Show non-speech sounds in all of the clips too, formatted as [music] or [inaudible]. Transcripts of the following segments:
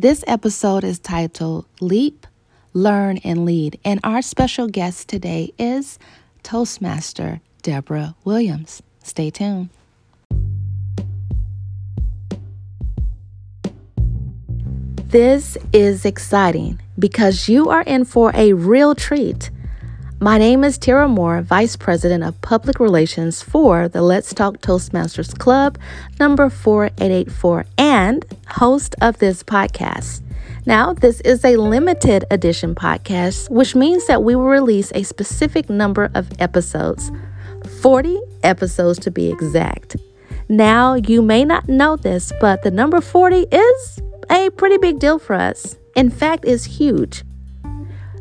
This episode is titled Leap, Learn, and Lead, and our special guest today is Toastmaster Deborah Williams. Stay tuned. This is exciting because you are in for a real treat. My name is Tira Moore, Vice President of Public Relations for the Let's Talk Toastmasters Club number 4884 and host of this podcast. Now, this is a limited edition podcast, which means that we will release a specific number of episodes 40 episodes to be exact. Now, you may not know this, but the number 40 is a pretty big deal for us. In fact, it's huge.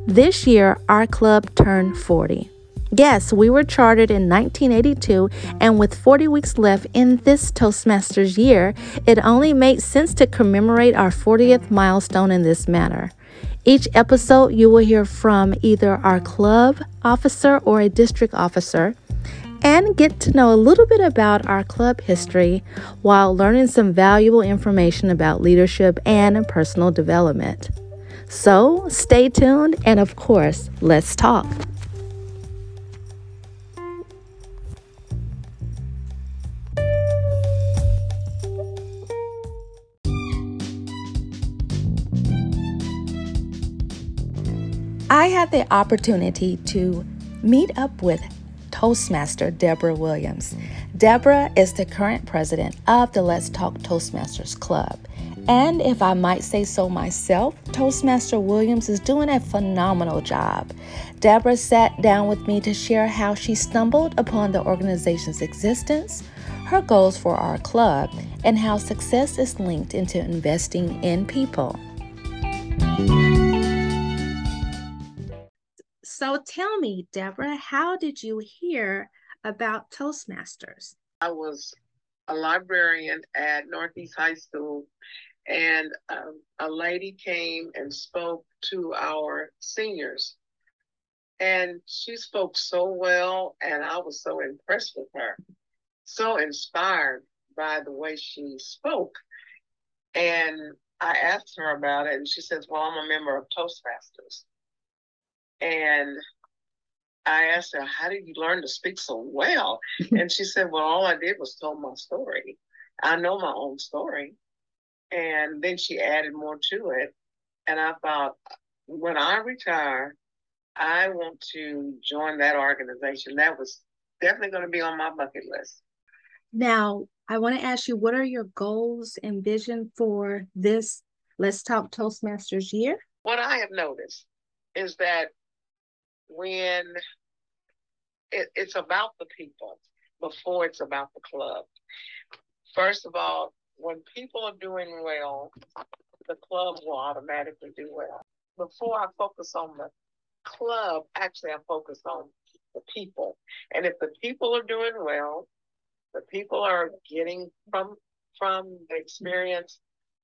This year, our club turned 40. Yes, we were chartered in 1982, and with 40 weeks left in this Toastmasters year, it only makes sense to commemorate our 40th milestone in this manner. Each episode, you will hear from either our club officer or a district officer and get to know a little bit about our club history while learning some valuable information about leadership and personal development. So stay tuned and, of course, let's talk. I had the opportunity to meet up with Toastmaster Deborah Williams. Deborah is the current president of the Let's Talk Toastmasters Club. And if I might say so myself, Toastmaster Williams is doing a phenomenal job. Deborah sat down with me to share how she stumbled upon the organization's existence, her goals for our club, and how success is linked into investing in people. So tell me, Deborah, how did you hear about Toastmasters? I was a librarian at Northeast High School, and um, a lady came and spoke to our seniors. And she spoke so well, and I was so impressed with her, so inspired by the way she spoke. And I asked her about it, and she says, Well, I'm a member of Toastmasters. And I asked her, How did you learn to speak so well? [laughs] and she said, Well, all I did was tell my story. I know my own story. And then she added more to it. And I thought, when I retire, I want to join that organization. That was definitely going to be on my bucket list. Now, I want to ask you, what are your goals and vision for this Let's Talk Toastmasters year? What I have noticed is that when it, it's about the people before it's about the club. First of all, when people are doing well, the club will automatically do well. Before I focus on the club, actually I focus on the people. And if the people are doing well, the people are getting from from the experience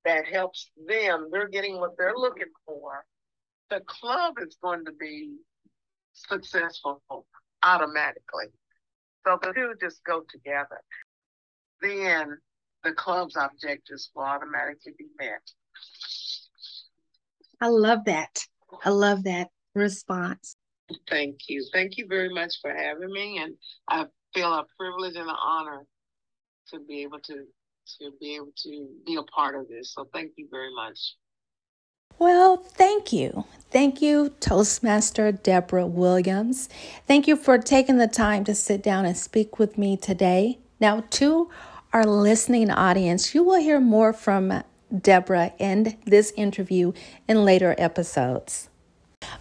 that helps them, they're getting what they're looking for. The club is going to be successful automatically. So the two just go together. Then the club's objectives will automatically be met. I love that. I love that response. Thank you. Thank you very much for having me. And I feel a privilege and an honor to be able to to be able to be a part of this. So thank you very much. Well, thank you. Thank you, Toastmaster Deborah Williams. Thank you for taking the time to sit down and speak with me today. Now, to our listening audience, you will hear more from Deborah in this interview in later episodes.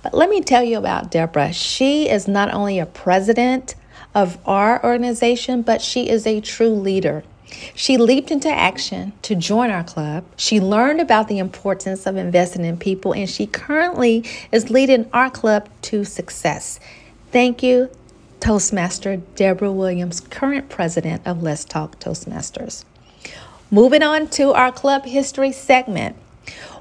But let me tell you about Deborah. She is not only a president of our organization, but she is a true leader. She leaped into action to join our club. She learned about the importance of investing in people, and she currently is leading our club to success. Thank you, Toastmaster Deborah Williams, current president of Let's Talk Toastmasters. Moving on to our club history segment.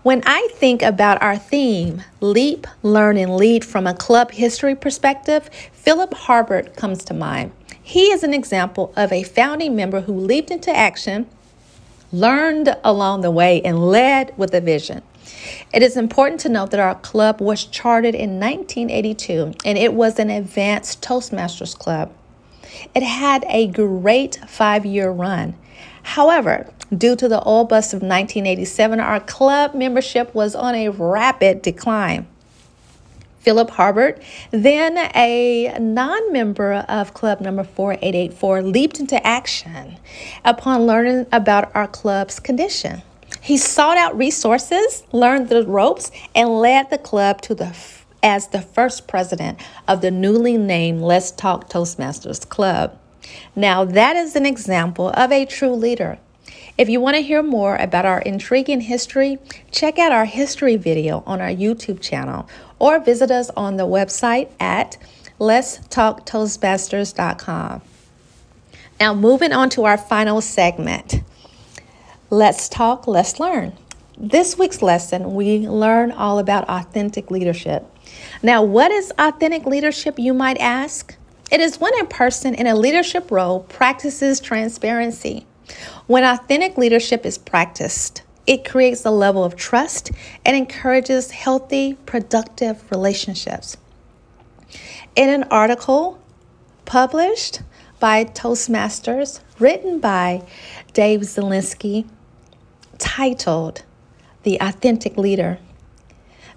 When I think about our theme, Leap, Learn, and Lead from a club history perspective, Philip Harbert comes to mind. He is an example of a founding member who leaped into action, learned along the way, and led with a vision. It is important to note that our club was chartered in 1982 and it was an advanced Toastmasters club. It had a great five year run. However, due to the oil bust of 1987, our club membership was on a rapid decline. Philip Harbert, then a non member of club number 4884, leaped into action upon learning about our club's condition. He sought out resources, learned the ropes, and led the club to the as the first president of the newly named Let's Talk Toastmasters Club. Now, that is an example of a true leader. If you want to hear more about our intriguing history, check out our history video on our YouTube channel or visit us on the website at letstalktoastmasters.com. Now, moving on to our final segment. Let's talk, let's learn. This week's lesson, we learn all about authentic leadership. Now, what is authentic leadership, you might ask? It is when a person in a leadership role practices transparency. When authentic leadership is practiced, it creates a level of trust and encourages healthy, productive relationships. In an article published by Toastmasters, written by Dave Zielinski, titled The Authentic Leader,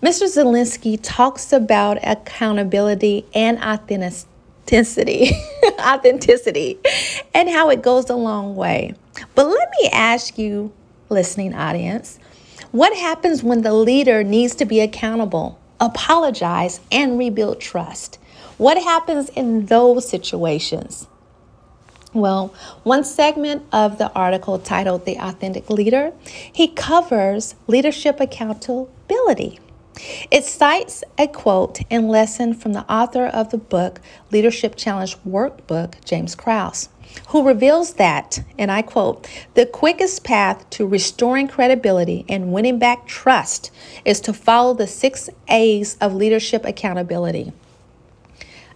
Mr. Zielinski talks about accountability and authenticity, [laughs] authenticity, and how it goes a long way. But let me ask you, listening audience, what happens when the leader needs to be accountable, apologize, and rebuild trust? What happens in those situations? Well, one segment of the article titled The Authentic Leader, he covers leadership accountability. It cites a quote and lesson from the author of the book Leadership Challenge Workbook, James Kouzes, who reveals that, and I quote, the quickest path to restoring credibility and winning back trust is to follow the six A's of leadership accountability.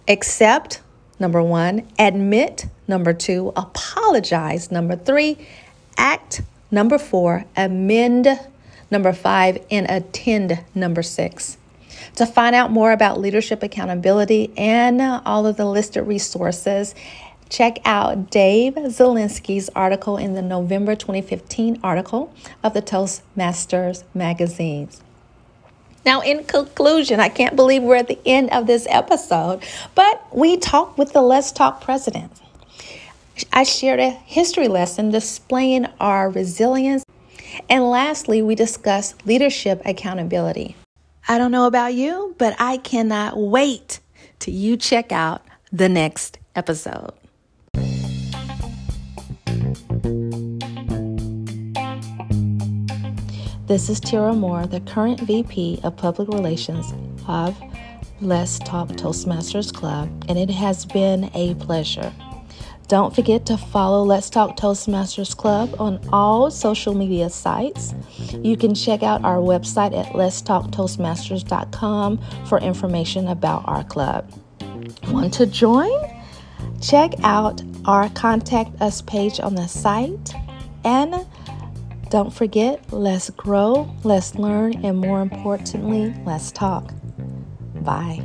Accept, number one, admit, number two, apologize, number three, act, number four, amend, number five, and attend number six. To find out more about leadership accountability and all of the listed resources, check out Dave Zielinski's article in the November 2015 article of the Toastmasters magazines. Now, in conclusion, I can't believe we're at the end of this episode, but we talked with the Let's Talk president. I shared a history lesson displaying our resilience and lastly, we discussed leadership accountability. I don't know about you, but I cannot wait till you check out the next episode. This is Tira Moore, the current VP of Public Relations of Let's Talk Toastmasters Club, and it has been a pleasure. Don't forget to follow Let's Talk Toastmasters Club on all social media sites. You can check out our website at letstalktoastmasters.com for information about our club. Want to join? Check out our contact us page on the site. And don't forget, let's grow, let's learn, and more importantly, let's talk. Bye.